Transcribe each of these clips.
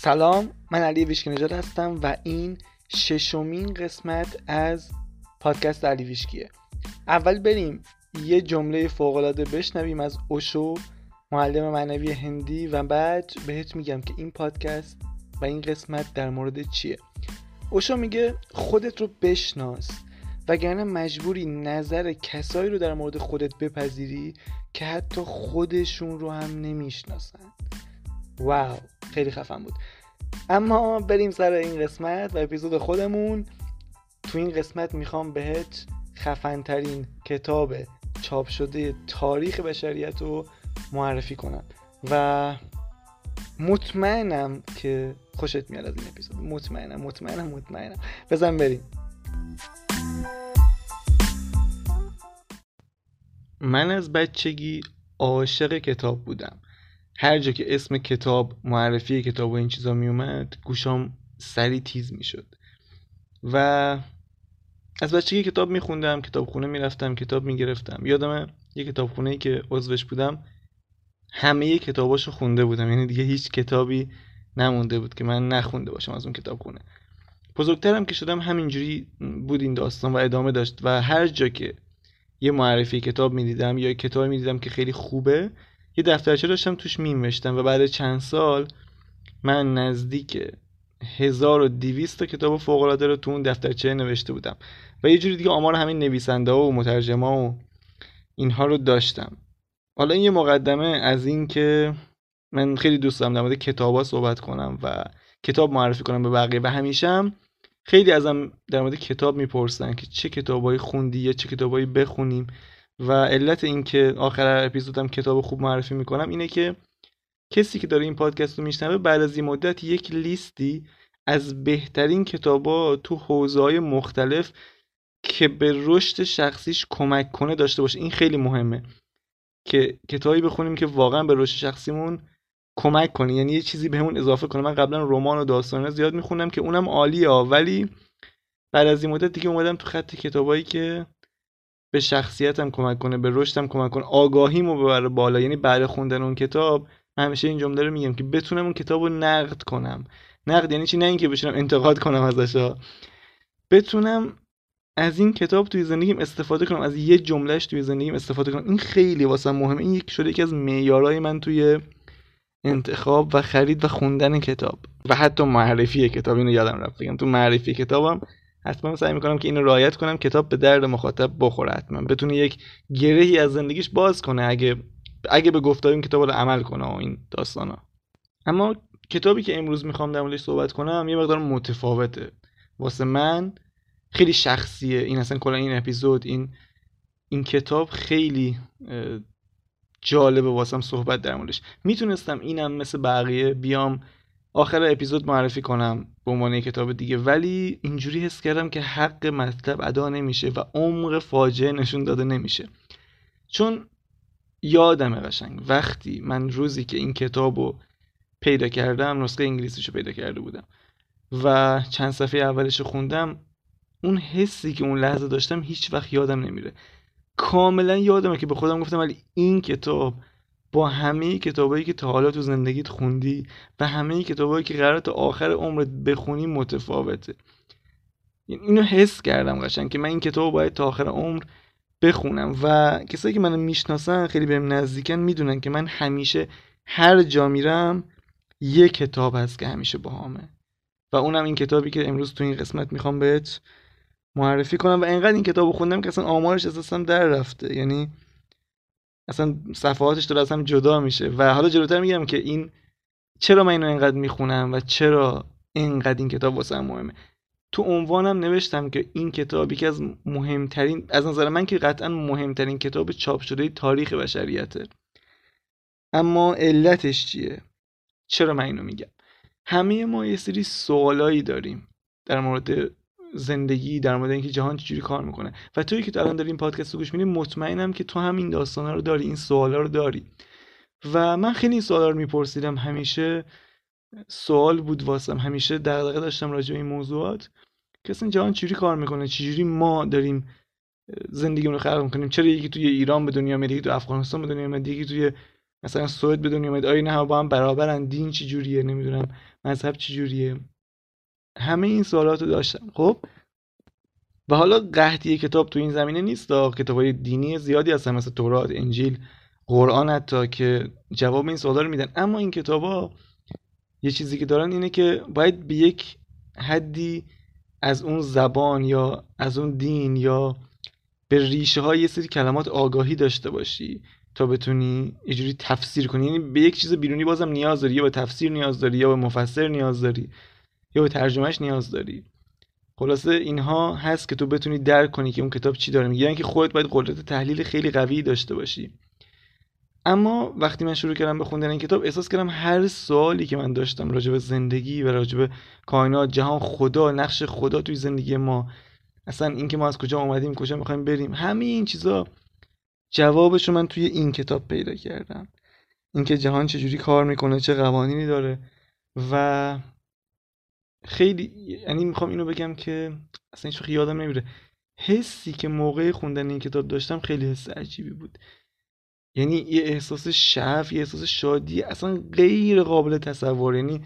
سلام من علی ویشکی نژاد هستم و این ششمین قسمت از پادکست علی ویشکیه. اول بریم یه جمله فوقالعاده بشنویم از اوشو معلم معنوی هندی و بعد بهت میگم که این پادکست و این قسمت در مورد چیه. اوشو میگه خودت رو بشناس وگرنه مجبوری نظر کسایی رو در مورد خودت بپذیری که حتی خودشون رو هم نمی‌شناسن. واو خیلی خفن بود. اما بریم سر این قسمت و اپیزود خودمون. تو این قسمت می‌خوام بهت خفنترین کتاب چاپ شده تاریخ بشریت رو معرفی کنم. و مطمئنم که خوشت میاد از این اپیزود. مطمئنم مطمئنم مطمئنم. بزن بریم. من از بچگی عاشق کتاب بودم. هر جا که اسم کتاب معرفی کتاب و این چیزا می اومد گوشام سری تیز می شد و از بچگی کتاب می خوندم کتاب خونه می رفتم کتاب می گرفتم یادم یه کتاب خونه ای که عضوش بودم همه کتاباشو خونده بودم. یعنی دیگه هیچ کتابی نمونده بود که من نخونده باشم از اون کتاب خونه بزرگترم که شدم همینجوری بود این داستان و ادامه داشت. و هر جا که یه معرفی کتاب می‌دیدم یا کتابی می‌دیدم که خیلی خوبه یه دفترچه داشتم توش میمشتم و بعد چند سال من نزدیک 1200 تا کتاب فوق العاده رو تو اون دفترچه نوشته بودم. و یه جوری دیگه آمار همین نویسنده و مترجما و اینها رو داشتم. حالا این یه مقدمه از این که من خیلی دوست دارم در مورد کتابا صحبت کنم و کتاب معرفی کنم به بقیه. و همیشه خیلی ازم در مورد کتاب می‌پرسن که چه کتابایی خوندی یا چه کتابایی بخونیم. و علت اینکه آخر اپیزودم کتاب خوب معرفی می‌کنم اینه که کسی که داره این پادکست رو میشنوه بعد از این مدت یک لیستی از بهترین کتابا تو حوزه های مختلف که به رشد شخصیش کمک کنه داشته باشه. این خیلی مهمه که کتابی بخونیم که واقعا به رشد شخصیمون کمک کنه. یعنی یه چیزی بهمون اضافه کنه. من قبلا رمان و داستان زیاد می‌خونم که اونم عالیه ولی بعد از این مدت دیگه اومدم تو خط کتابایی که به شخصیتم کمک کنه به رشدم کمک کنه. آگاهیمو ببره بالا. یعنی بعد خوندن اون کتاب همیشه این جمله رو میگم که بتونم اون کتاب رو نقد کنم. نقد یعنی چی؟ نه اینکه بشینم انتقاد کنم ازش بتونم از این کتاب توی زندگیم استفاده کنم از یه جملهش توی زندگیم استفاده کنم. این خیلی واسه مهمه. این یک شده یکی از معیارهای من توی انتخاب و خرید و خوندن کتاب. و حتی معرفی کتاب. اینو یادم رفت بگم. تو معرفی کتابم حتما سعی می‌کنم که اینو رعایت کنم کتاب به درد مخاطب بخوره حتما. بتونه یک گرهی از زندگیش باز کنه اگه اگه به گفتار این کتاب رو عمل کنه و این داستانا. اما کتابی که امروز می‌خوام در موردش صحبت کنم یه مقدار متفاوته. واسه من خیلی شخصیه. این اصلا کلا این اپیزود این این کتاب خیلی جالبه واسم صحبت در موردش. می‌تونستم اینم مثل بقیه بیام آخر اپیزود معرفی کنم به عنوان کتاب دیگه. ولی اینجوری حس کردم که حق مطلب ادا نمیشه و عمق فاجعه نشون داده نمیشه. چون یادم قشنگ وقتی من روزی که این کتاب رو پیدا کردم نسخه انگلیسیشو پیدا کرده بودم و چند صفحه اولش خوندم اون حسی که اون لحظه داشتم هیچ وقت یادم نمیره. کاملا یادمه که به خودم گفتم ولی این کتاب با همه کتابایی که تا حالا تو زندگیت خوندی و همه کتابایی که قرار تا آخر عمرت بخونی متفاوته. یعنی اینو حس کردم قشنگ که من این کتاب باید تا آخر عمر بخونم و کسایی که منو می‌شناسن خیلی بهم نزدیکن می‌دونن که من همیشه هر جا میرم یه کتاب هست که همیشه باهامه. و اونم این کتابی که امروز تو این قسمت می‌خوام بهت معرفی کنم و انقدر این کتاب خوندم که اصلا آمارش اساسا در رفته. یعنی اصلا صفحاتش داره از جدا میشه. و حالا جلوتر میگم که این چرا من اینو انقدر می‌خونم و چرا اینقدر این کتاب واسه مهمه. تو عنوانم نوشتم که این کتاب یکی از مهمترین از نظر من که قطعا مهمترین کتاب چاپ شده تاریخ بشریته. اما علتش چیه؟ چرا من اینو میگم؟ همه ما یه سری سوالایی داریم در مورد زندگی در مورد اینکه جهان چجوری کار می‌کنه. و توی که تو الان داری این پادکست رو گوش میدی مطمئنم که تو هم این داستانا رو داری این سوالا رو داری. و من خیلی این سوالا رو میپرسیدم. همیشه سوال بود واسم. همیشه دغدغه داشتم راجع به این موضوعات. که اصلا جهان چجوری کار می‌کنه؟ چجوری ما داریم زندگیمون رو خلق می‌کنیم؟ چرا یکی توی ایران به دنیا میاد یکی تو افغانستان به دنیا میاد یکی توی مثلا سوئد به دنیا اومد آیا نه با هم برابرن؟ دین چی جوریه نمی‌دونم. مذهب چی جوریه همه این سوالات رو داشتم. خب؟ و حالا قحطی کتاب تو این زمینه نیست کتاب های دینی زیادی هستن مثل تورات انجیل قرآن حتی که جواب این سوالا رو میدن. اما این کتابا یه چیزی که دارن اینه که باید به یک حدی از اون زبان یا از اون دین یا به ریشه های یه سری کلمات آگاهی داشته باشی تا بتونی یه تفسیر کنی. یعنی به یک چیز بیرونی بازم نیاز داری یا به تفسیر نیاز داری یا به مفسر نیاز داری. یا به ترجمهش نیاز داری. خلاصه اینها هست که تو بتونی درک کنی که اون کتاب چی داره. میگه یعنی که خودت باید قدرت تحلیل خیلی قوی داشته باشی. اما وقتی من شروع کردم به خوندن این کتاب احساس کردم هر سوالی که من داشتم راجع به زندگی و راجع به کائنات جهان خدا نقش خدا توی زندگی ما اصلا اینکه ما از کجا اومدیم کجا می‌خوایم بریم همه این چیزا جوابش رو من توی این کتاب پیدا کردم. اینکه جهان چجوری کار می‌کنه چه قوانینی داره و خیلی یعنی می‌خوام اینو بگم که اصلا هیچ یادم نمیره. حسی که موقع خوندن این کتاب داشتم خیلی حس عجیبی بود. یعنی یه احساس شعف یه احساس شادی اصلا غیر قابل تصور. یعنی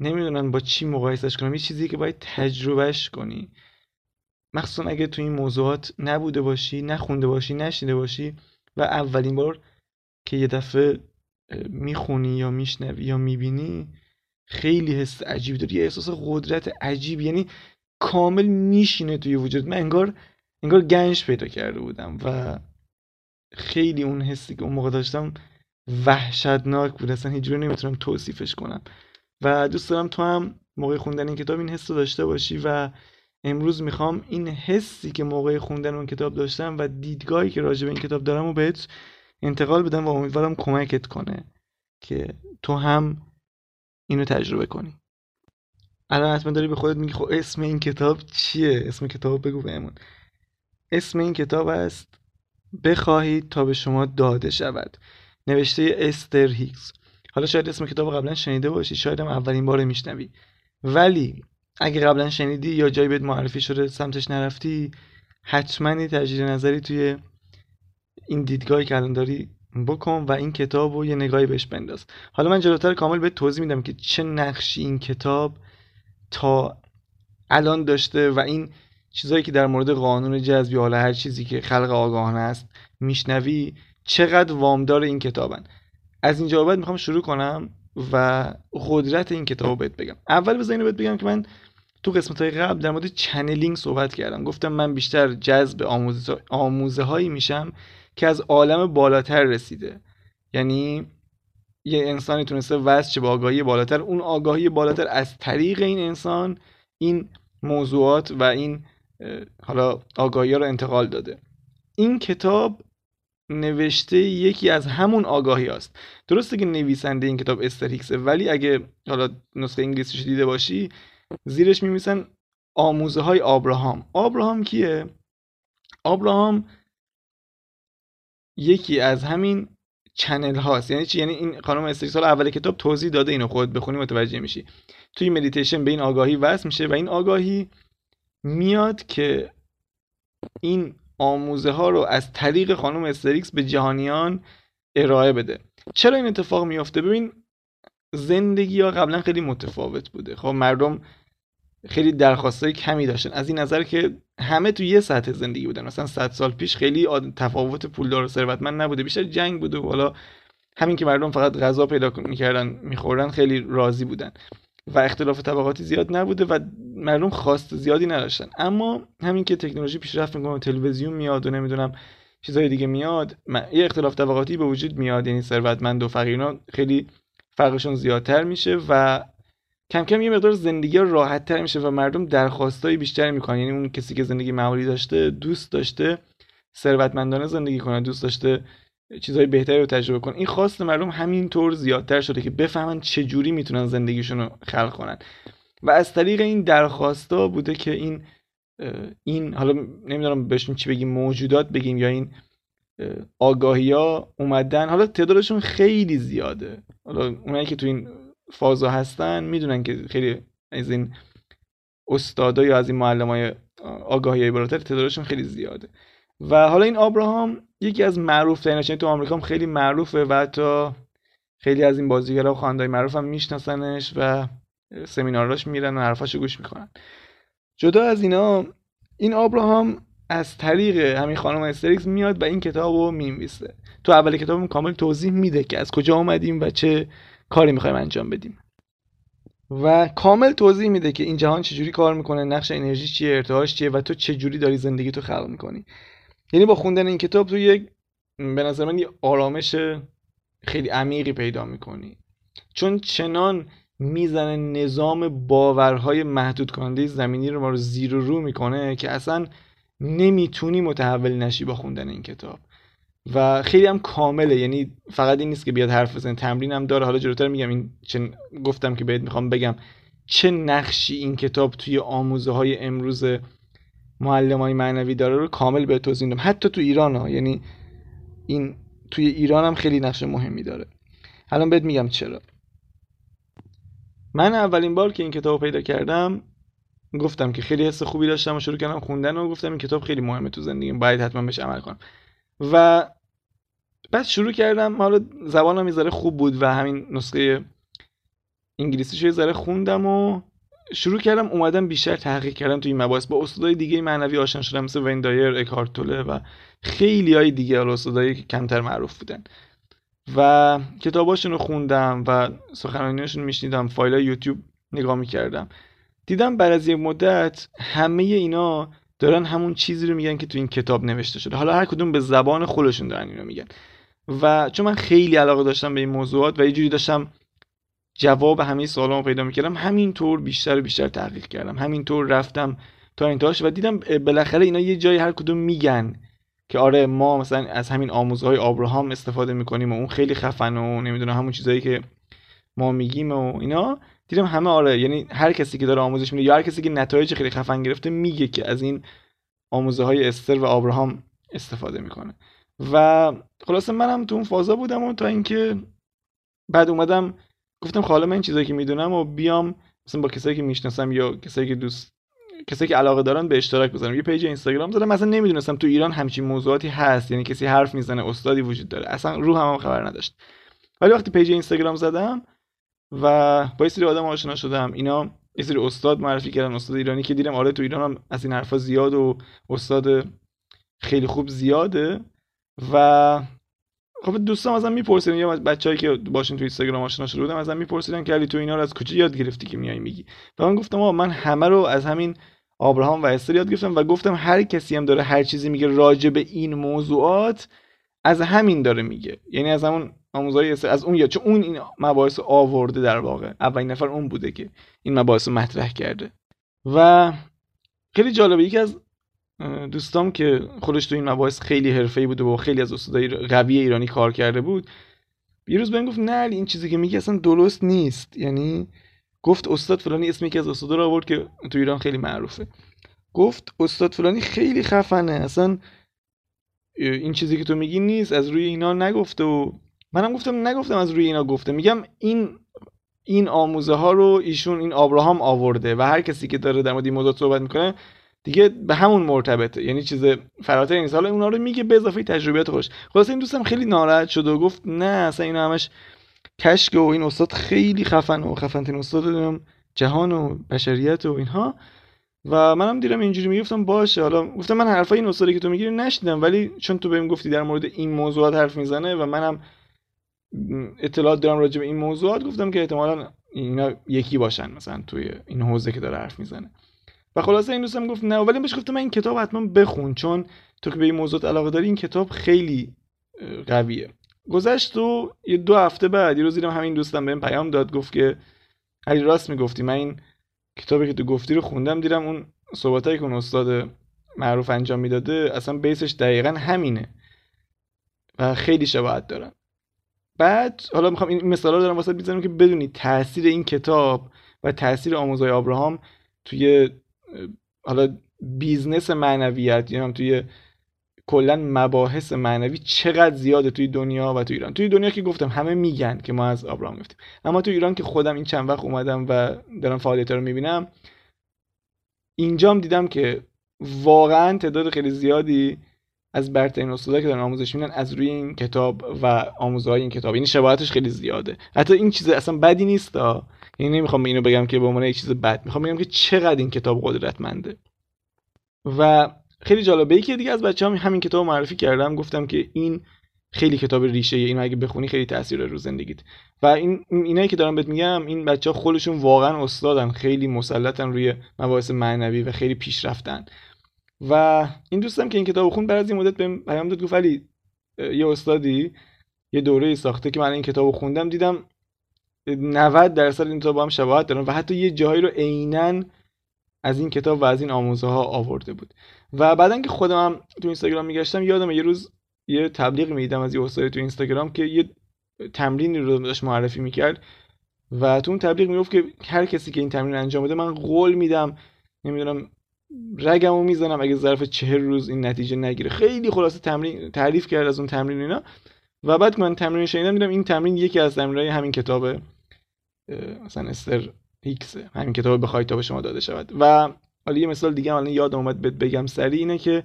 نمی‌دونم با چی مقایسش کنم. یه چیزی که باید تجربهش کنی. مخصوصا اگه تو این موضوعات نبوده باشی نخونده باشی نشنیده باشی و اولین بار که یه دفعه می‌خونی یا میشنوی یا می‌بینی خیلی حس عجیبی داری یه احساس قدرت عجیب یعنی کامل میشینه توی وجود من انگار انگار گنج پیدا کرده بودم و خیلی اون حسی که اون موقع داشتم وحشتناک بود. اصلا هیچ نمی‌تونم توصیفش کنم. و دوست دارم تو هم موقع خوندن این کتاب این حس رو داشته باشی و امروز می‌خوام این حسی که موقع خوندن اون کتاب داشتم و دیدگاهی که راجع به این کتاب دارم و بهت انتقال بدم و امیدوارم کمکت کنه که تو هم اینو تجربه کنی. الان حتما داری به خودت میگی خب اسم این کتاب چیه؟ اسم کتاب بگو بهمون. اسم این کتاب است بخواهید تا به شما داده شود. نوشته استر هیکس حالا شاید اسم کتاب قبلا شنیده باشی شاید هم اولین بار میشنوی. ولی اگه قبلا شنیدی یا جایی بهت معرفی شده سمتش نرفتی حتما یه تجدید نظری توی این دیدگاهی که الان داری بکن و این کتاب رو یه نگاهی بهش بنداز. حالا من جلوتر کامل به توضیح میدم که چه نقشی این کتاب تا الان داشته و این چیزهایی که در مورد قانون جذب یا حالا هر چیزی که خلق آگاهانه است میشنوی چقدر وامدار این کتابن. از اینجا بعد می‌خوام شروع کنم و قدرت این کتاب بهت بگم. اول بذار اینو بهت بگم که من تو قسمت های قبل در مورد چنلینگ صحبت کردم. گفتم من بیشتر جذب آموزه هایی میشم که از عالم بالاتر رسیده. یعنی یه انسانی تونسته وصل به آگاهی بالاتر اون آگاهی بالاتر از طریق این انسان این موضوعات و این حالا آگاهی ها رو انتقال داده. این کتاب نوشته یکی از همون آگاهی است درسته که نویسنده این کتاب استریکسه ولی اگه حالا نسخه انگلیسیش دیده باشی زیرش میمیسن آموزه های آبراهام کیه؟ آبراهام یکی از همین channel هاست. یعنی چی؟ یعنی این خانم استر هیکس اول کتاب توضیح داده اینو خود بخونی متوجه میشی. توی مدیتیشن به این آگاهی وصل میشه و این آگاهی میاد که این آموزه ها رو از طریق خانم استر هیکس به جهانیان ارائه بده. چرا این اتفاق میافته ببین زندگی ها قبلا خیلی متفاوت بوده. خب مردم خیلی درخواستای کمی داشتن. از این نظر که همه تو یه سطح زندگی بودن. مثلا 100 سال پیش خیلی تفاوت پولدار و ثروتمند نبوده. بیشتر جنگ بوده و حالا همین که مردم فقط غذا پیدا می‌کردن میخوردن خیلی راضی بودن. و اختلاف طبقاتی زیاد نبوده و مردم خواست زیادی نداشتن. اما همین که تکنولوژی پیشرفت می‌کنه تلویزیون میاد و نمی‌دونم چیزهای دیگه میاد یه اختلاف طبقاتی به وجود میاد. یعنی ثروتمند و فقیرنا خیلی فرقشون زیادتر میشه و کم کم یه مقدار زندگی راحت تر میشه و مردم درخواستای بیشتری می‌کنن. یعنی اون کسی که زندگی معمولی داشته دوست داشته ثروتمندانه زندگی کنه دوست داشته چیزهای بهتری رو تجربه کن این خواست مردم همینطور زیادتر شده که بفهمن چه جوری می‌تونن زندگیشون رو خلق کنن. و از طریق این درخواستا بوده که این این حالا نمی‌دونم بهشون چی بگیم موجودات بگیم یا این آگاهی ها اومدن. حالا تعدادشون خیلی زیاده. حالا اونایی که تو این فازا هستن می‌دونن که خیلی از این استادا یا از این معلم های آگاهی بالاتر تعدادشون خیلی زیاده. و حالا این آبراهام یکی از معروف تریناش تو آمریکا هم خیلی معروفه و حتی خیلی از این بازیگرا و خواندهای معروف هم میشناسنش و سمیناراش میرن و حرفاشو گوش می‌کنن. جدا از اینا این آبراهام از طریق همین خانم استریکس میاد و این کتاب رو تو اول کتاب کامل توضیح میده که از کجا اومدیم و چه کاری می‌خوایم انجام بدیم. و کامل توضیح میده که این جهان چجوری کار می‌کنه نقش انرژی چیه ارتعاش چیه و تو چجوری داری زندگی تو خلق می‌کنی. یعنی با خوندن این کتاب تو یک به نظر من یه آرامش خیلی عمیقی پیدا می‌کنی. چون چنان می‌زنه نظام باورهای محدود کننده زمینی رو ما رو زیر و رو می‌کنه که اصلا نمی‌تونی متحول نشی با خوندن این کتاب. و خیلی هم کامله. یعنی فقط این نیست که بیاد حرف بزنه. تمرین هم داره. حالا جلوتر میگم این چه گفتم که بهت می‌خوام بگم. چه نقشی این کتاب توی آموزه های امروز معلم های معنوی داره رو کامل به توضیح میدم. حتی تو ایران ها. یعنی این توی ایران هم خیلی نقش مهمی داره. الان بهت میگم چرا. من اولین بار که این کتاب پیدا کردم گفتم که خیلی حس خوبی داشتم و شروع کردم خوندن و گفتم این کتاب خیلی مهمه تو زندگیم. باید حتما بهش عمل کنم. و بعد شروع کردم حالا زبانم یه خوب بود و همین نسخه انگلیسی یه ذره خوندم و شروع کردم اومدم بیشتر تحقیق کردم تو این مباحث. با استادای دیگه معنوی آشنا شدم مثل ویندایر اکارتوله و خیلی های دیگه حالا استادایی که کمتر معروف بودن. و کتاباشون رو خوندم و سخنرانیاشون میشنیدم فایل یوتیوب نگاه می‌کردم. دیدم بعد از یک مدت همه اینا دارن همون چیزی رو میگن که تو این کتاب نوشته شده. حالا هر کدوم به زبان خودشون دارن اینو میگن. و چون من خیلی علاقه داشتم به این موضوعات و یه جوری داشتم جواب همه سوالامو پیدا می‌کردم همینطور بیشتر و بیشتر تحقیق کردم. همینطور رفتم تا انتهاش و دیدم بالاخره اینا یه جایی هر کدوم میگن که آره ما مثلا از همین آموزهای آبراهام استفاده می‌کنیم و اون خیلی خفن و نمی‌دونم همون چیزایی که ما میگیم و اینا. دیدم همه آره یعنی هر کسی که داره آموزش میده یا هر کسی که نتایج خیلی خفن گرفته میگه که از این آموزه های استر و آبراهام استفاده می‌کنه. و خلاصه منم تو اون فازا بودم و تا اینکه بعد اومدم گفتم خاله من این چیزایی که می‌دونم و بیام مثلا با کسایی که می‌شناسم یا کسایی که دوست کسایی که علاقه دارن به اشتراک بذارم. یه پیج اینستاگرام زدم مثلا نمی‌دونستم تو ایران همچین موضوعاتی هست یعنی کسی حرف می‌زنه استادی وجود داره. اصلا رو هم, هم خبر نداشت. ولی وقتی پیج اینستاگرام زدم و با یه سری آدم آشنا شدم. اینا یه سری استاد معرفی کردن استاد ایرانی که دیدم آره تو ایران هم از این حرفا زیاد و استاد خیلی خوب زیاده. و خب دوستان ازم میپرسیدن یا بچه‌ای که باشین تو اینستاگرام آشنا شده بودم ازم میپرسیدن که علی تو اینا رو از کجا یاد گرفتی که میای میگی؟ و من گفتم من همه رو از همین آبراهام و استر یاد گرفتم و گفتم هر کسی هم داره هر چیزی میگه راجع به این موضوعات از همین داره میگه. یعنی از همون آموزهای از اون یا چون اون این مباحث آورده در واقع. اولین نفر اون بوده که این مباحث مطرح کرده. و خیلی جالبه. یکی از دوستام که خودش تو این مباحث خیلی حرفه‌ای بوده و خیلی از استادای قوی ایرانی کار کرده بود. یه روز بهم گفت نه این چیزی که میگه اصلا درست نیست. یعنی گفت استاد فلانی اسمی که از استادا رو آورد که تو ایران خیلی معروفه. گفت استاد فلانی خیلی خفنه. اصلا این چیزی که تو میگی نیست از روی اینا نگفته و منم گفتم نگفتم از روی اینا گفته. میگم این این آموزه ها رو ایشون این آبراهام آورده و هر کسی که داره در مورد این موضوع صحبت می‌کنه دیگه به همون مرتبطه. یعنی چیز فراتر نیست. حالا اونا رو میگه به اضافه تجربیات خوش. خلاص این دوستم خیلی ناراحت شد و گفت نه اصلا اینا همش کشک و این استاد خیلی خفن و خفن ترین استاد جهان و بشریت و اینها. و منم دیدم اینجوری می‌گفتم باشه حالا. گفتم من حرفای این استادی که تو می‌گیری نشیدم ولی چون تو بهم گفتی در مورد این موضوعات حرف می‌زنه و منم اطلاعات دارم راجع به این موضوعات. گفتم که احتمالا اینا یکی باشن مثلا توی این حوزه که داره حرف می‌زنه. و خلاصه این دوستم گفت نه ولی بهش گفتم من این کتاب حتما بخون چون تو که به این موضوع علاقه داری این کتاب خیلی قویه. گذشت و یه دو هفته بعد یه روز دیدم همین دوستم بهم پیام داد گفت که علی راست می‌گفتی من این کتابی که تو گفتی رو خوندم دیدم اون صحبتایی که اون استاد معروف انجام می‌داده اصلا base ش دقیقا همینه و خیلی شباهت دارن بعد حالا می‌خوام این مثالا رو دارم واسه می‌زنم که بدونی تاثیر این کتاب و تاثیر آموزه‌های ابراهام توی حالا business معنویت یا هم توی کلا مباحث معنوی چقدر زیاده توی دنیا و توی ایران. توی دنیا که گفتم همه میگن که ما از ابراهام گفتیم. اما توی ایران که خودم این چند وقت اومدم و دارم فعالیت رو می‌بینم اینجام دیدم که واقعا تعداد خیلی زیادی از برترین استادا که دارن آموزش میدن از روی این کتاب و آموزهای این کتاب. این یعنی شباهتش خیلی زیاده. حتی این چیز اصلا بدی نیست یعنی نمی‌خوام اینو بگم که به عنوان یک چیز بد. می‌خوام بگم که چقدر این کتاب قدرتمنده. و خیلی جالبه. که دیگه از بچه هم همین کتاب معرفی کردم. گفتم که این خیلی کتاب ریشه. این اگه بخونی خیلی تاثیر رو زندگیت. و این اینایی که دارم بهت میگم این بچه ها خودشون واقعا استادن. خیلی مسلطن روی مباحث معنوی و خیلی پیشرفتن. و این دوستم که این کتاب خون بعد از این مدت بهم پیام داد گفت علی یه استادی یه دوره ساخته که من این کتاب خوندم دیدم 90 درصد این کتاب با هم شباهت دارن و حتی یه جایی رو عینا از این کتاب و از این آموزه ها آورده بود. و بعدا که خودم هم تو اینستاگرام میگشتم یادم یه روز یه تبلیغ می‌دیدم از یه استاد تو اینستاگرام که یه تمرینی رو داشت معرفی می‌کرد و تو اون تبلیغ می‌گفت که هر کسی که این تمرین انجام بده من قول میدم نمی‌دونم رگمو می‌زنم اگه ظرف چهر روز این نتیجه نگیره. خیلی خلاصه تمرین تعریف کرد از اون تمرین اینا. و بعد من تمرین شنیدم دیدم این تمرین یکی از تمرینای همین کتابه مثلا استر هیکس همین کتاب بخواید تا به شما داده شود. و حالا یه مثال دیگه الان یادم اومد بگم. سری اینه که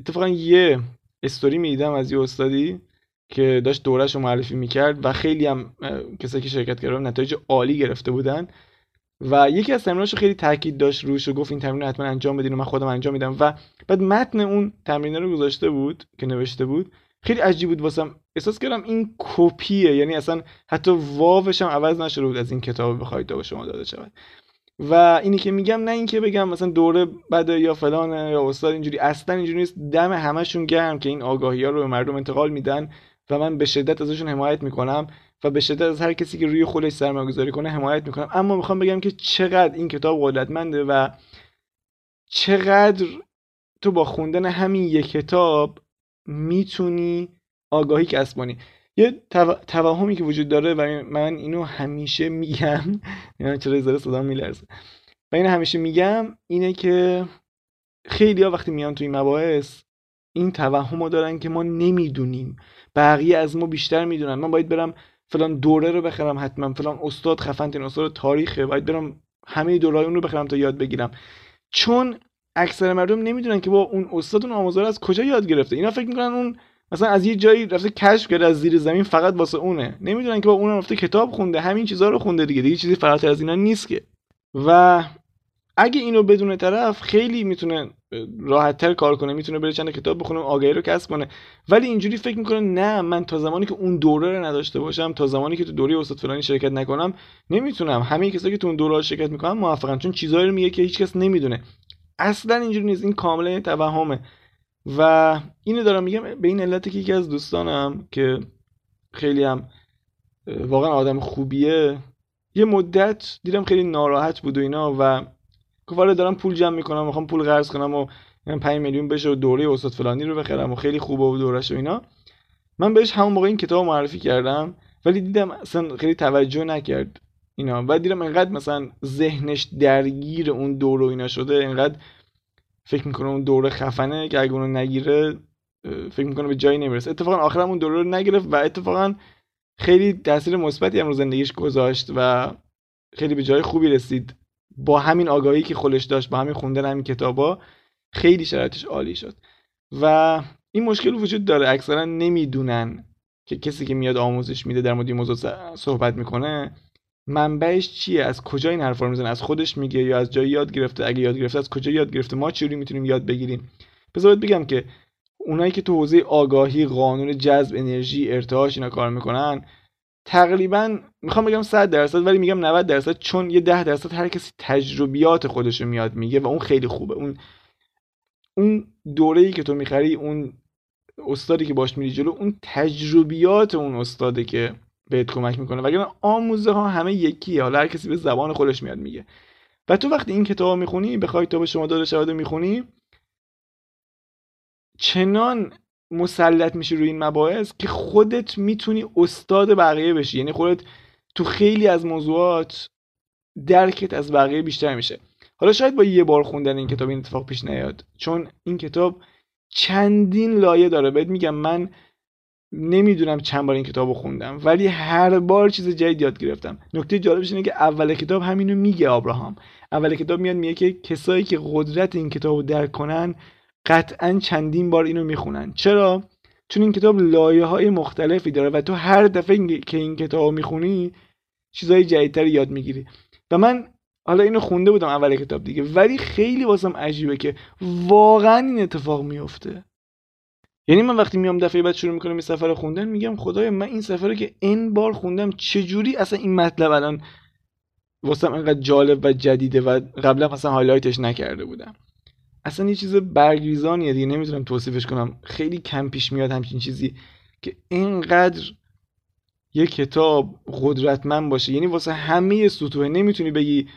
اتفاقا یه استوری می‌دیدم از یه استادی که داشت دورش رو معرفی می‌کرد و خیلی هم کسایی که شرکت کردن نتایج عالی گرفته بودن. و یکی از تمریناش خیلی تاکید داشت روش و گفت این تمرین حتما انجام بدین و من خودم انجام میدم. و بعد متن اون تمرین رو گذاشته بود که نوشته بود خیلی عجیب بود واسم. احساس کردم این کپیه یعنی اصلا حتی واوش هم عوض نشده بود از این کتاب بخواید به شما داده شود. و اینی که میگم نه اینکه بگم مثلا دوره بده یا فلان یا استاد اینجوری اصلا اینجوری نیست. دم همشون گرم که این آگاهی ها رو به مردم انتقال میدن و من به شدت ازشون حمایت می‌کنم. و به شدت از هر کسی که روی خودش سرمایه گذاری کنه حمایت می‌کنم. اما می‌خوام بگم که چقدر این کتاب قدرتمنده و چقدر تو با خوندن همین یک کتاب می‌تونی آگاهی کسب کنی یه توهمی که وجود داره و من اینو همیشه میگم. یعنی چرا زره صدا میلرزه. و اینو همیشه میگم اینه که خیلی ها وقتی میان تو این مباحث این توهم رو دارن که ما نمی‌دونیم. بقیه از ما بیشتر می‌دونن. من باید برم فلان دوره رو بخرم حتما فلان استاد خفن ترین استاد تاریخه باید برم همه دورای اون رو بخرم تا یاد بگیرم. چون اکثر مردم نمی‌دونن که با اون استاد اون آموزار از کجا یاد گرفته. اینا فکر می‌کنن اون مثلا از یه جایی رفته کشف کرده از زیر زمین فقط واسه اونه. نمی‌دونن که با اون رفته کتاب خونده همین چیزها رو خونده دیگه. دیگه چیزی فراتر از اینا نیست که. و اگه اینو بدون طرف خیلی می‌تونه راحتتر کار کنه می‌تونه بره چند کتاب بخونه آگاهی رو کسب کنه. ولی اینجوری فکر می‌کنه نه من تا زمانی که اون دوره رو نداشته باشم تا زمانی که تو دوره استاد فلانی شرکت نکنم نمی‌تونم. همه کسایی که تو اون دوره شرکت می‌کنن موفقن چون چیزایی رو میگه که هیچکس نمی‌دونه. اصلا اینجوری نیست. این کاملا توهمه. و اینو دارم میگم به این علت که یکی از دوستانم که خیلی هم واقعا آدم خوبیه یه مدت دیدم خیلی ناراحت بود و اینا و گفت آره دارم پول جمع می‌کنم می‌خوام پول قرض کنم و 5 میلیون بشه و دوره استاد فلانی رو بخرم و خیلی خوبه و دورش و اینا. من بهش همون موقع این کتاب معرفی کردم ولی دیدم اصلا خیلی توجه نکرد اینا. و دیدم انقدر مثلا ذهنش درگیر اون دور و اینا شده انقدر فکر می‌کنه اون دوره خفنه که اگه اونو نگیره فکر می‌کنه به جایی نمی‌رسه. اتفاقا آخرم اون دوره رو نگرفت و اتفاقا خیلی تاثیر مثبتی هم رو زندگیش گذاشت و خیلی به جای خوبی رسید. با همین آگاهی که خودش داشت با همین خوندن همین کتابا خیلی شرایطش عالی شد. و این مشکل وجود داره. اکثرا نمی‌دونن که کسی که میاد آموزش میده در مورد این موضوع صحبت می‌کنه منبعش چیه؟ از کجا این حرفا رو می‌زنه؟ از خودش میگه یا از جایی یاد گرفته؟ اگه یاد گرفته از کجا یاد گرفته؟ ما چجوری می‌تونیم یاد بگیریم؟ بذارید بگم که اونایی که تو حوزه آگاهی قانون جذب انرژی ارتعاش اینا کار می‌کنن تقریبا می‌خوام بگم 100 درصد ولی میگم 90 درصد چون یه 10 درصد هر کسی تجربیات خودش رو میاد میگه و اون خیلی خوبه. اون اون دوره ای که تو می‌خری اون استادی که باش میری جلو اون تجربیات اون استاده که بهت کمک می‌کنه. وگرنه آموزه ها همه یکیه. حالا هر کسی به زبان خودش میاد میگه. و تو وقتی این کتاب می‌خونی بخوای به شما داده شود می‌خونی چنان مسلط میشی روی این مباحث که خودت می‌تونی استاد بقیه بشی. یعنی خودت تو خیلی از موضوعات درکت از بقیه بیشتر میشه. حالا شاید با یه بار خوندن این کتاب این اتفاق پیش نیاد. چون این کتاب چندین لایه داره. بهت میگم من نمی‌دونم چند بار این کتاب رو خوندم. ولی هر بار چیز جدید یاد گرفتم. نکته جالبش اینه که اول کتاب همینو میگه آبراهام اول کتاب میاد میگه که کسایی که قدرت این کتاب رو درک کنن قطعا چندین بار اینو می‌خونن. چرا؟ چون این کتاب لایه های مختلفی داره و تو هر دفعه که این کتاب می‌خونی چیزهای جدیدتری یاد می‌گیری. و من حالا اینو خونده بودم اول کتاب دیگه ولی خیلی واسم عجیبه که واقعا این اتفاق میفته. یعنی من وقتی میام دفعه بعد شروع می‌کنم این سفر خوندن میگم خدای من این سفر که این بار خوندم چجوری اصلا این مطلب الان واسم انقدر جالب و جدیده و قبلا مثلا هایلایتش نکرده بودم. اصلا یه چیز برگریزانیه دیگه نمی‌تونم توصیفش کنم. خیلی کم پیش میاد همچین چیزی که اینقدر یه کتاب قدرتمند باشه. یعنی واسه همه سطوح نمی‌تونی بگی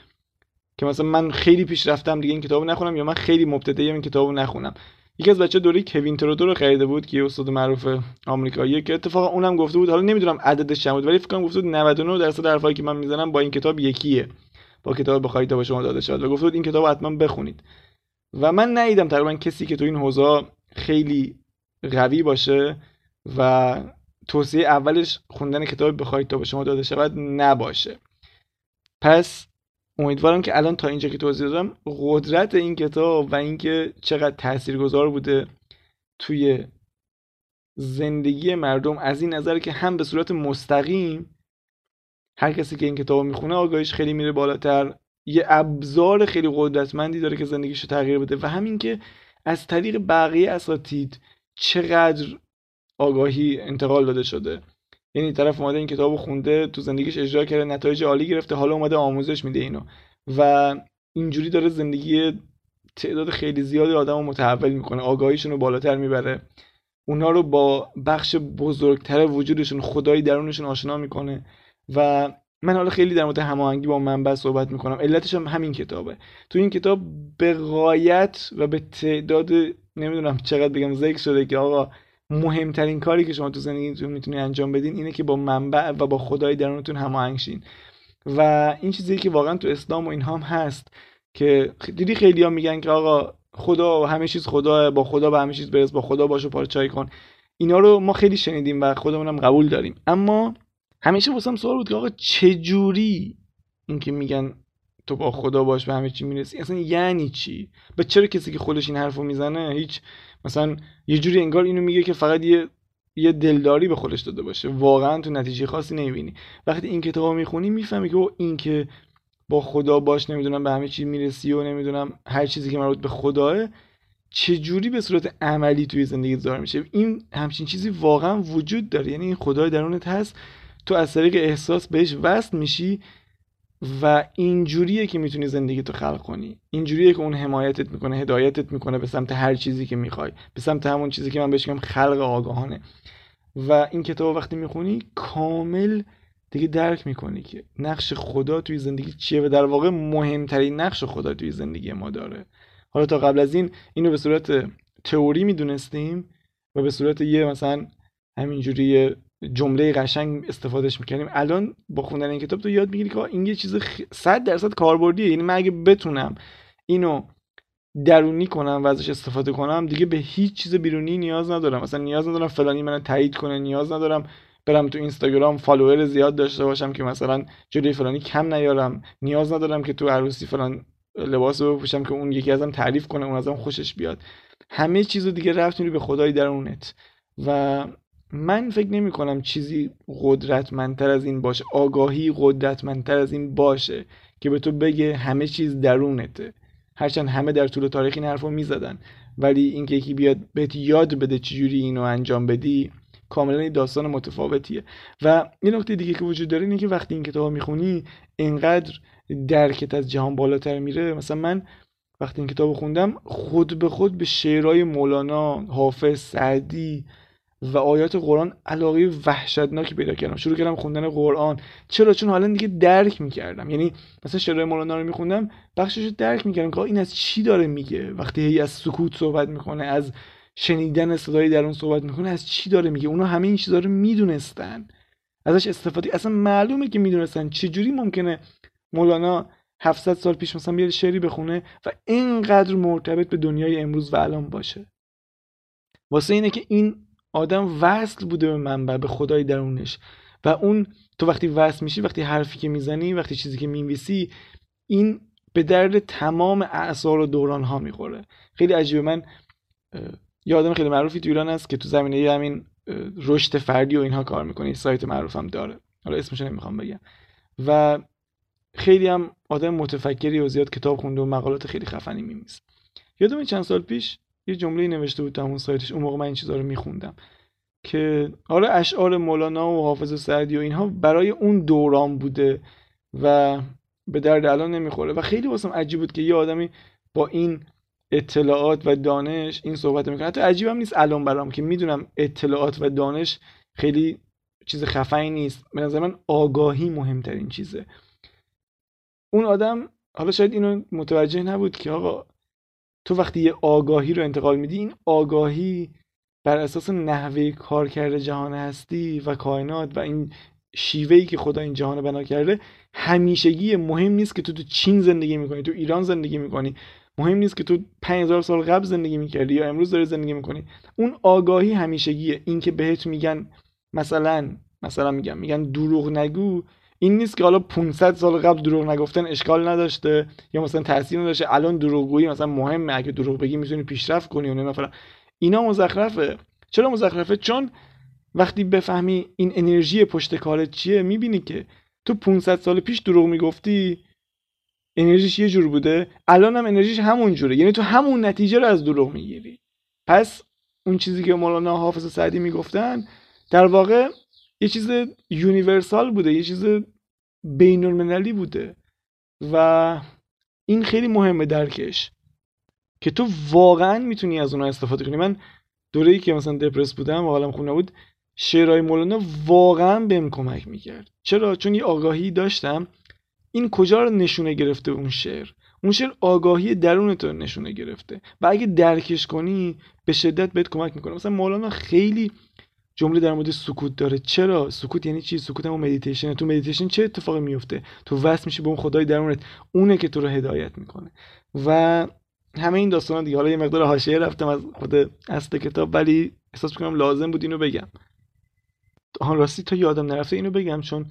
که مثلا من خیلی پیش رفتم دیگه این کتابو نخونم یا من خیلی مبتدیم این کتابو نخونم. یکی از بچه دوره کوین ترودو رو خریده بود که استاد معروف آمریکاییه که اتفاقا اونم گفته بود حالا نمی‌دونم عددش چند بود ولی فکر کنم گفته بود 99 درصد حرفایی که من می‌زنم با این کتاب یکیه. با کتاب بخواید تا به شما داده شد و گفته بود این کتاب حتما بخونید. و من ندیدم تقریبا کسی که تو این حوزه خیلی قوی باشه و توصیه اولش خوندن کتاب بخواید تا به شما داده شود نباشه. پس امیدوارم که الان تا اینجا که توضیح دادم قدرت این کتاب و اینکه چقدر تاثیرگذار بوده توی زندگی مردم از این نظر که هم به صورت مستقیم هر کسی که این کتاب می‌خونه آگاهیش خیلی میره بالاتر. یه ابزار خیلی قدرتمندی داره که زندگیشو تغییر بده. و همین که از طریق بقیه اساتید چقدر آگاهی انتقال داده شده. یعنی طرف اومده این کتاب خونده تو زندگیش اجرا کرده نتایج عالی گرفته حالا اومده آموزش میده اینو. و اینجوری داره زندگی تعداد خیلی زیادی آدم رو متحول می‌کنه آگاهیشون رو بالاتر می‌بره. اونا رو با بخش بزرگتر وجودشون خدایی درونشون آشنا می‌کنه. و من حالا خیلی در مورد هماهنگی با منبع صحبت می‌کنم. علتش هم همین کتابه. تو این کتاب به غایت و به تعداد نمی‌دونم چقدر بگم ذکر شده که آقا مهمترین کاری که شما تو زندگیتون می‌تونید انجام بدین اینه که با منبع و با خدای درونتون هماهنگ شین. و این چیزی که واقعا تو اسلام و اینها هم هست که دیدی خیلی ها میگن که آقا خدا همه چیز خدا با خدا به همه چیز برس با خدا باش و پارچای کن. اینا رو ما خیلی شنیدیم و خودمونم قبول داریم. اما همیشه واسم سوال بود که آقا چه جوری اینکه میگن تو با خدا باش به همه چی می‌رسی؟ اصلا یعنی چی؟ به چرا کسی که خودش این حرفو می‌زنه هیچ مثلا یه جوری انگار اینو میگه که فقط یه یه دلداری به خودش داده باشه. واقعا تو نتیجه خاصی نمی‌بینی. وقتی این کتابو می‌خونی می‌فهمی که این که با خدا باش نمی‌دونم به همه چی می‌رسی و نمی‌دونم هر چیزی که مربوط به خداه چجوری به صورت عملی توی زندگی ظاهر میشه؟ این همچین چیزی واقعا وجود داره. یعنی این خدای درونت هست. تو از طریق احساس بهش وصل میشی و اینجوریه که می‌تونی زندگی تو خلق کنی. اینجوریه که اون حمایتت می‌کنه هدایتت می‌کنه به سمت هر چیزی که می‌خوای به سمت همون چیزی که من بهش میگم خلق آگاهانه. و این کتاب وقتی می‌خونی کامل دیگه درک می‌کنی که نقش خدا توی زندگی چیه و در واقع مهمترین نقش خدا توی زندگی ما داره. حالا تا قبل از این اینو به صورت تئوری می‌دونستیم و به صورت یه مثلا همینجوری جمله قشنگ استفادهش می‌کنیم الان با خوندن این کتاب تو یاد می‌گیری که این یه چیز صد درصد کاربردیه. یعنی من اگه بتونم اینو درونی کنم و ازش استفاده کنم دیگه به هیچ چیز بیرونی نیاز ندارم. مثلا نیاز ندارم فلانی منو تایید کنه نیاز ندارم برم تو اینستاگرام فالوور زیاد داشته باشم که مثلا جلوی فلانی کم نیارم. نیاز ندارم که تو عروسی فلان لباس بپوشم که اون یکی ازم تعریف کنه اون ازم خوشش بیاد. همه چیز دیگه رفت به خدای درونت. و من فکر نمی کنم چیزی قدرتمندتر از این باشه. آگاهی قدرتمندتر از این باشه که به تو بگه همه چیز درونته. هرچند همه در طول تاریخ این حرف رو می‌زدن ولی اینکه یکی بیاد بهت یاد بده چجوری اینو انجام بدی کاملا این داستان متفاوتیه. و یه نکته دیگه که وجود داره اینه که وقتی این کتاب می‌خونی انقدر درکت از جهان بالاتر میره. مثلا من وقتی این کتاب خوندم خود به خود به شعرهای مولانا حافظ سعدی و آیات قرآن علاقه وحشتناکی پیدا کردم. شروع کردم خوندن قرآن. چرا؟ چون حالا دیگه درک می‌کردم. یعنی مثلا شعرهای مولانا رو میخوندم بخشش رو درک می‌کردم که این از چی داره میگه؟ وقتی هی از سکوت صحبت می‌کنه از شنیدن صدای درون صحبت می‌کنه از چی داره میگه؟ اونا همه این چیزا رو می‌دونستن. ازش استفاده اصلا معلومه که می‌دونستن. چجوری ممکنه مولانا 700 سال پیش مثلا بیاد شعری بخونه و اینقدر مرتبط به دنیای امروز و الان باشه؟ واسه اینه که این آدم وصل بوده به منبع به خدای درونش. و اون تو وقتی وصل میشی وقتی حرفی که می‌زنی وقتی چیزی که می‌نویسی این به درد تمام اعصار و دوران ها می‌خوره. خیلی عجیبه. من یه آدم خیلی معروفی تو ایران هست که تو زمینه همین رشد فردی و اینها کار می‌کنه. سایت معروفم داره. حالا اسمش نمی‌خوام بگم. و خیلی هم آدم متفکری و زیاد کتاب خونده و مقالات خیلی خفنی میمیز یادم چند سال پیش یه جمله نوشته بود همون سایتش اون موقع من این چیزا رو میخوندم که آره اشعار مولانا و حافظ سعدی و اینها برای اون دوران بوده و به درد الان نمی‌خوره. و خیلی واسم عجیب بود که یه آدمی با این اطلاعات و دانش این صحبت می‌کنه حتی عجیبم نیست الان برام که می‌دونم اطلاعات و دانش خیلی چیز خفنی نیست. به نظر من آگاهی مهمترین چیزه. اون آدم حالا شاید اینو متوجه نبود که آقا تو وقتی یه آگاهی رو انتقال میدی این آگاهی بر اساس نحوه کار جهان هستی و کائنات و این شیوهی که خدا این جهان بنا کرده همیشگی مهم نیست که تو تو چین زندگی می‌کنی تو ایران زندگی می‌کنی. مهم نیست که تو 5000 سال قبل زندگی می‌کردی یا امروز داری زندگی می‌کنی. اون آگاهی همیشگیه. این که بهت میگن مثلا مثلا میگم میگن دروغ نگو این نیست که حالا 500 سال قبل دروغ نگفتن اشکال نداشته یا مثلا تاثیر نداشته. الان دروغگویی مثلا مهمه. اگه دروغ بگی می‌تونی پیشرفت کنی و مثلا. اینا مزخرفه. چرا مزخرفه؟ چون وقتی بفهمی این انرژی پشت کارت چیه می‌بینی که تو 500 سال پیش دروغ می‌گفتی انرژیش یه جور بوده. الان هم انرژیش همون جوره. یعنی تو همون نتیجه رو از دروغ می‌گیری. پس اون چیزی که مولانا حافظ سعدی می‌گفتن در واقع یه چیز یونیورسال بوده یه چیز بین المللی بوده و این خیلی مهمه درکش که تو واقعا می‌تونی از اونها استفاده کنی. من دوره ای که مثلا دپرس بودم و حالم خونه بود شعرهای مولانا واقعا بهم کمک می‌کرد. چرا؟ چون یه آگاهی داشتم. این کجا رو نشونه گرفته اون شعر؟ اون شعر آگاهی درون تو نشونه گرفته و اگه درکش کنی به شدت بهت کمک می‌کنه. مثلا مولانا خیلی جمله در مورد سکوت داره. چرا؟ سکوت یعنی چی؟ سکوت هم مدیتیشن تو مدیتیشن چه اتفاقی میفته؟ تو وصل میشه به اون خدای درونت. اونه که تو رو هدایت می‌کنه. و همه این داستان دیگه. حالا یه مقدار حاشیه رفتم از خود اصل کتاب ولی احساس می‌کنم لازم بود اینو بگم. آهان راستی تا یادم نرفته اینو بگم چون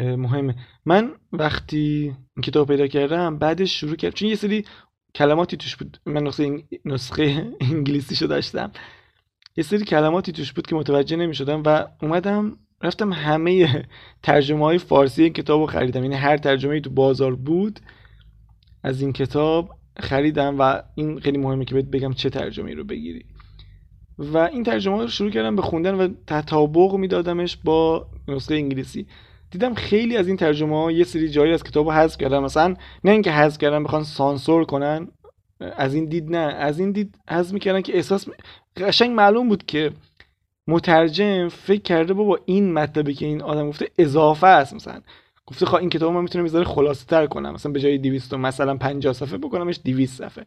مهمه. من وقتی این کتاب پیدا کردم بعدش شروع کردم چون یه سری کلماتی توش بود. من نسخه, نسخه انگلیسیشو داشتم. یه سری کلماتی توش بود که متوجه نمی شدم و اومدم رفتم همه ترجمه های فارسی این کتاب رو خریدم. یعنی هر ترجمه تو بازار بود از این کتاب خریدم و این خیلی مهمه که بهت بگم چه ترجمه رو بگیری. و این ترجمه رو شروع کردم به خوندن و تطابق میدادمش با نسخه انگلیسی. دیدم خیلی از این ترجمه ها یه سری جایی از کتاب حذف کردن. مثلا نه اینکه حذف کردن بخوان سانسور کنن. از این دید نه. از این دید حذف می‌کردن که احساس قشنگ معلوم بود که مترجم فکر کرده بابا این مطلبی که این آدم گفته اضافه است مثلا. گفته خواهد این کتاب من می‌تونم می‌ذاره خلاصه تر کنم. مثلا به جای 200 مثلا 50 صفحه بکنمش 200 صفحه.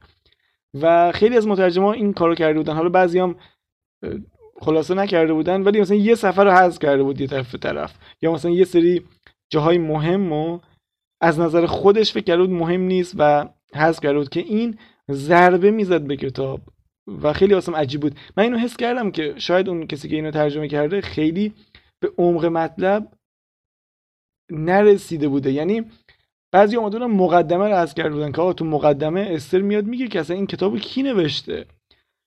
و خیلی از مترجما این کارو کرده بودن. حالا بعضیام خلاصه نکرده بودن ولی مثلا یه صفحه رو حذف کرده بود یه طرف طرف. یا مثلا یه سری جاهای مهم و از نظر خودش فکر کرده بود مهم نیست و حذف کرده بود که این ضربه می‌زد به کتاب. و خیلی واسم عجیب بود. من اینو حس کردم که شاید اون کسی که اینو ترجمه کرده خیلی به عمق مطلب نرسیده بوده. یعنی بعضی اومدن مقدمه رو از کرده بودن که آقا تو مقدمه استر میاد میگه که اصلا این کتابو کی نوشته؟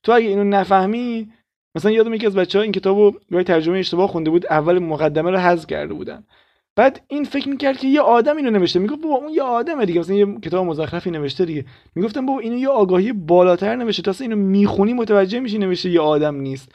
تو اگه اینو نفهمی مثلا یادم یکی از بچه ها این کتابو رو ترجمه اشتباه خونده بود اول مقدمه رو حذف کرده بودن. بعد این فکر می‌کرد که یه آدم اینو نوشته. می‌گفت بابا اون یه آدمه دیگه. مثلا یه کتاب مزخرفی نوشته دیگه. می‌گفتم بابا اینو یه آگاهی بالاتر نوشته. تا اینو می‌خونی متوجه میشی نوشته یه آدم نیست.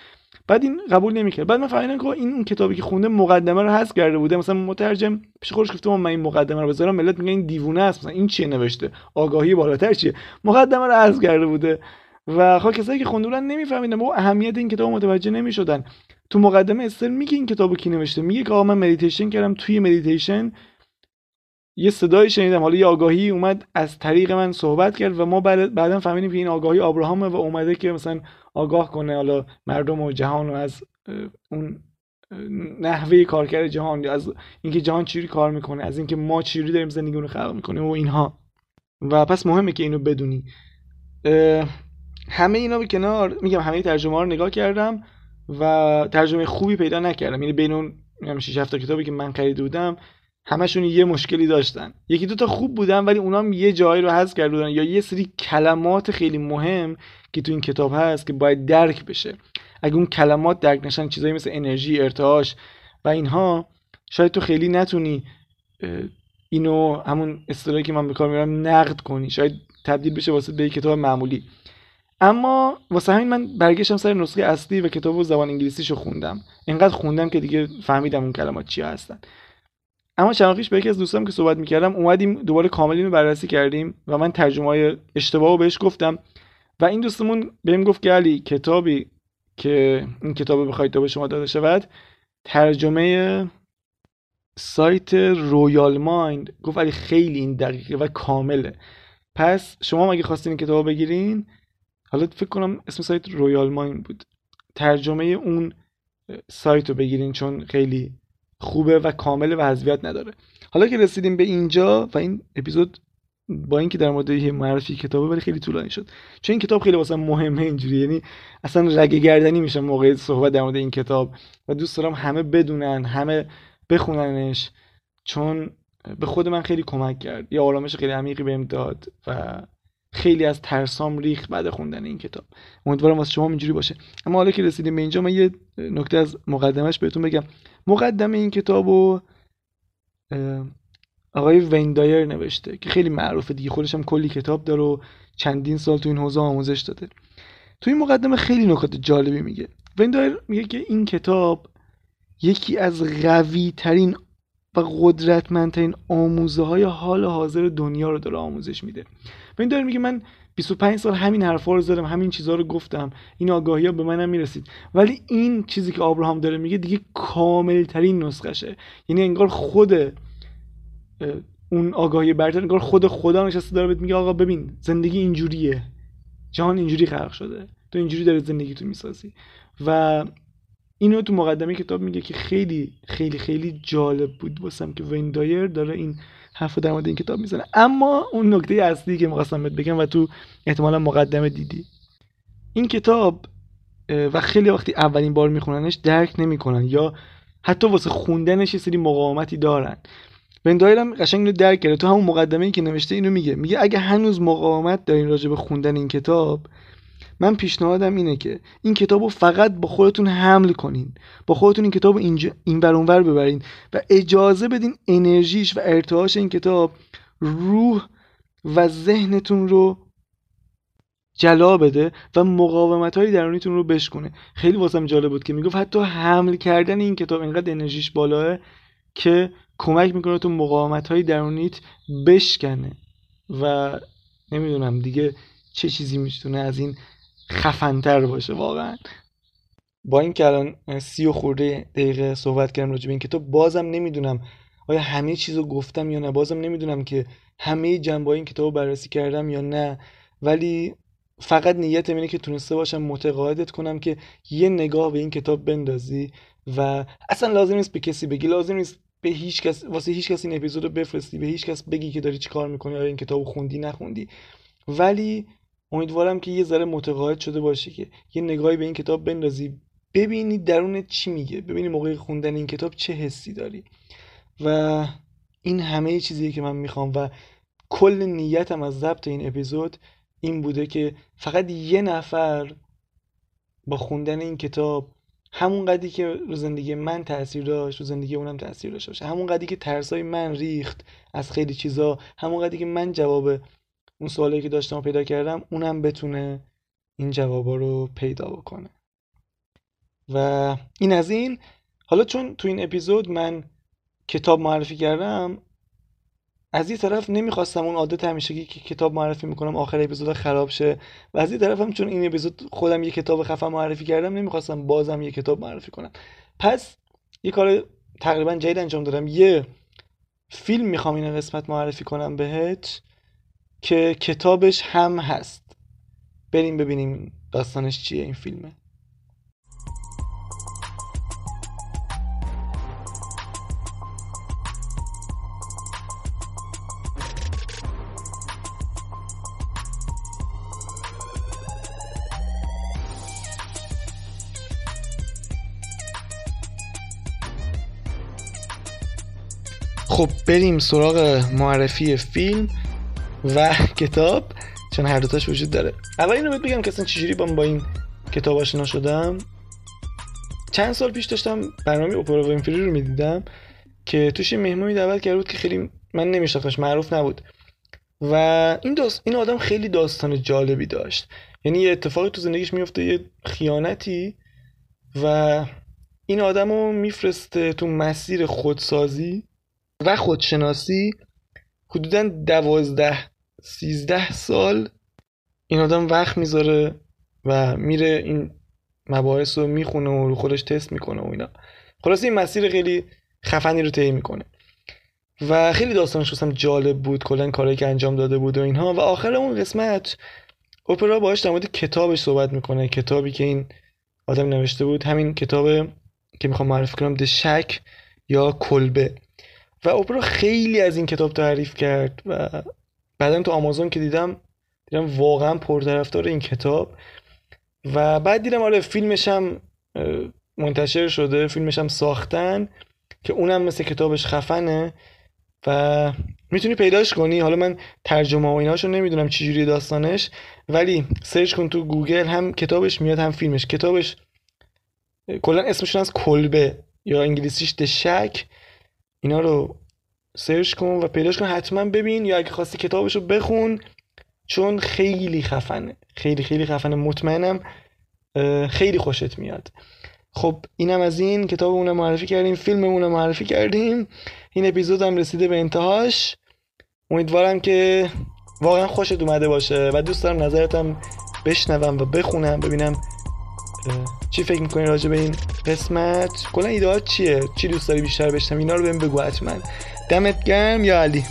بعد این قبول نمی‌کرد. بعد من فهمیدم که این کتابی که خونده مقدمه رو حذف کرده بوده. مثلا مترجم پیش خودش گفته من این مقدمه رو بذارم. ملت میگن این دیوونه است. مثلا این چیه نوشته؟ آگاهی بالاتر چیه؟ مقدمه رو حذف کرده بوده. و خب کسایی که خونده بودن نمیفهمیدن. با اهمیت این کتاب متوجه نمی‌شدن. تو مقدمه استر میگه این کتابو کی نوشته؟ میگه که آقا من مدیتیشن کردم. توی مدیتیشن یه صدایی شنیدم. حالا یه آگاهی اومد از طریق من صحبت کرد و ما بعدا فهمیدیم که این آگاهی آبراهامه و اومده که مثلا آگاه کنه. حالا مردم و جهان رو از اون نحوه کارکرد جهان از اینکه جهان چجوری کار می‌کنه از اینکه ما چجوری داریم زندگی رو خلق می‌کنیم و اینها. و پس مهمه که اینو بدونی. همه اینا به کنار میگم همه ترجمه ها رو نگاه کردم و ترجمه خوبی پیدا نکردم. یعنی بین اون 6 7 کتابی که من خریده بودم همشون یه مشکلی داشتن. یکی دو تا خوب بودن ولی اونام یه جایی رو حذف کرده بودن یا یه سری کلمات خیلی مهم که تو این کتاب هست که باید درک بشه. اگه اون کلمات درک نشن چیزایی مثل انرژی ارتعاش و اینها شاید تو خیلی نتونی اینو همون اصطلاحی که من به کار می‌برم نقد کنی. شاید تبدیل بشه واسه به کتاب معمولی. اما واسه همین من برگشتم سر نسخه اصلی و کتاب زبان انگلیسیشو خوندم. اینقدر خوندم که دیگه فهمیدم اون کلمات چی هستن. اما چند به یکی از دوستام که صحبت می‌کردم اومدیم دوباره کامل اینو بررسی کردیم و من ترجمه های اشتباه رو بهش گفتم. و این دوستمون بهم گفت علی کتابی که این کتاب بخواید تا به شما داده شود ترجمه سایت Royal Mind. گفت علی خیلی این دقیقه و کامله. پس شما مگه خواستین این کتاب بگیرین حالا فکر کنم اسم سایت Royal Mind بود. ترجمه اون سایت رو بگیرین چون خیلی خوبه و کامله و حذویت نداره. حالا که رسیدیم به اینجا و این اپیزود با اینکه در مورد معرفی کتابه ولی خیلی طولانی شد. چون این کتاب خیلی واسه مهمه اینجوری یعنی اصلا رگه گردنی میشه موقع صحبت در مورد این کتاب و دوست دارم همه بدونن همه بخوننش چون به خود من خیلی کمک کرد. یه آرامش خیلی عمیقی بهم داد و خیلی از ترسام ریخت بعد خوندن این کتاب. امیدوارم واسه شما اینجوری باشه. اما حالا که رسیدیم به اینجا من یه نکته از مقدمش بهتون بگم. مقدمه این کتاب رو آقای ویندایر نوشته که خیلی معروفه دیگه. خودش هم کلی کتاب داره و چندین سال تو این حوزه آموزش داده. تو این مقدمه خیلی نکات جالبی میگه. وین دایر میگه که این کتاب یکی از قوی ترین و قدرتمندترین آموزه های حال حاضر دنیا رو داره آموزش میده. وین دایر میگه من 25 سال همین حرفا رو زدم همین چیزها رو گفتم. این آگاهی ها به منم می‌رسید. ولی این چیزی که آبراهام داره میگه دیگه کامل ترین نسخشه. یعنی انگار خود اون آگاهی برتر انگار خود خدا نشسته داره بهت میگه آقا ببین زندگی اینجوریه. جهان اینجوری خلق شده. تو اینجوری داره زندگی تو می‌سازی. و اینو تو مقدمه کتاب میگه که خیلی خیلی خیلی جالب بود واسم که ویندایر داره این حرف در مورد این کتاب می‌زنه. اما اون نکته اصلی که می‌خواستم بهت بگم و تو احتمالا مقدمه دیدی. این کتاب و خیلی وقتی اولین بار میخوننش درک نمی‌کنن یا حتی واسه خوندنش یه سری مقاومتی دارن. بندایرم قشنگ اینو درک کرده. تو همون مقدمه ای که نوشته اینو میگه. میگه اگه هنوز مقاومت دارین راجع به خوندن این کتاب من پیشنهادم اینه که این کتاب رو فقط با خودتون حمل کنین. با خودتون این کتاب رو اینجا این اونور ببرین و اجازه بدین انرژیش و ارتعاش این کتاب روح و ذهنتون رو جلا بده و مقاومت های درونیتون رو بشکنه خیلی واسم جالب بود که می‌گفت حتی حمل کردن این کتاب اینقدر انرژیش بالاه که کمک می‌کنه تو مقاومت های درونیت بشکنه. و نمی‌دونم دیگه چه چیزی می‌تونه از این خفنتر باشه واقعا. با این که الان سی و خورده دقیقه صحبت کردم راجع این کتاب بازم نمی‌دونم آیا همه چیز رو گفتم یا نه بازم نمی‌دونم که همه جنبه این کتاب رو بررسی کردم یا نه. ولی فقط نیتم اینه که تونسته باشم متقاعدت کنم که یه نگاه به این کتاب بندازی و اصلا لازم نیست به کسی بگی لازم نیست به هیچ کس واسه هیچ کس این اپیزود بفرستی به هیچ کس بگی که داری چیکار می‌کنی آیا این کتاب خوندی نخوندی. ولی امیدوارم که یه ذره متقاعد شده باشی که یه نگاهی به این کتاب بندازی. ببینی درون چی میگه. ببینی موقع خوندن این کتاب چه حسی داری. و این همه چیزیه که من می‌خوام و کل نیتم از ضبط این اپیزود این بوده که فقط یه نفر با خوندن این کتاب همون قدی که رو زندگی من تاثیر داشت رو زندگی اونم تاثیر داشته باشه. همون قدی که ترسای من ریخت از خیلی چیزا همون قدی که من جواب اون سوالی که داشتم پیدا کردم اونم بتونه این جوابا رو پیدا بکنه. و این از این. حالا چون تو این اپیزود من کتاب معرفی کردم از این طرف نمی‌خواستم اون عادت همیشگی که کتاب معرفی می‌کنم آخر اپیزود خراب شه. و از این طرف هم چون این اپیزود خودم یه کتاب خفن معرفی کردم نمی‌خواستم بازم یه کتاب معرفی کنم. پس یه کار تقریبا جدید انجام دادم. یه فیلم می‌خوام این قسمت معرفی کنم بهت که کتابش هم هست. بریم ببینیم داستانش چیه این فیلمه. خب بریم سراغ معرفی فیلم. و کتاب چون هر دوتاش وجود داره. اول اینو بگم که اصلا چجوری با با این کتاب آشنا شدم چند سال پیش داشتم برنامه اپرا وینفری رو می‌دیدم که توش مهمونی دعوت کرده بود که خیلی من نمیشناختمش معروف نبود. و این داست... این آدم خیلی داستان جالبی داشت. یعنی یه اتفاقی تو زندگیش میفته یه خیانتی و این آدم رو میفرسته تو مسیر خودسازی و خودشناسی. حدودا دوازده سیزده سال این آدم وقت می‌ذاره و میره این مباحث رو می‌خونه و رو خودش تست می‌کنه و اینا. خلاصه این مسیر خیلی خفنی رو طی می‌کنه. و خیلی داستانش واسم جالب بود کلا کارهایی که انجام داده بود و اینها. و آخر اون قسمت اپرا باهاش در مورد کتابش صحبت می‌کنه. کتابی که این آدم نوشته بود. همین کتاب که می‌خوام معرفی کنم دشک یا کلبه. و اپرا خیلی از این کتاب تعریف کرد و بعدا تو آمازون که دیدم دیدم واقعا پرطرفدار این کتاب. و بعد دیدم آره فیلمش هم منتشر شده فیلمش هم ساختن که اونم مثل کتابش خفنه. و می‌تونی پیداش کنی. حالا من ترجمه و ایناشو نمی‌دونم چجوری داستانش ولی سرچ کن تو گوگل هم کتابش میاد هم فیلمش. کتابش کلا اسمشون از کلبه یا انگلیسیش The Shack اینا رو سرچ کن و پیداش کن. حتما ببین یا اگه خواستی کتابش رو بخون چون خیلی خفنه. خیلی خیلی خفنه. مطمئنم خیلی خوشت میاد. خب اینم از این. کتاب اونم معرفی کردیم. فیلم اونم معرفی کردیم. این اپیزود هم رسیده به انتهاش. امیدوارم که واقعا خوشت اومده باشه و دوست دارم نظرتم بشنوم و بخونم ببینم چی فکر می‌کنی راجع به این قسمت. کلا ایده چیه؟ چی دوست داری بیشتر بشنم اینا رو بهم بگو حتما. دمت گرم یا علی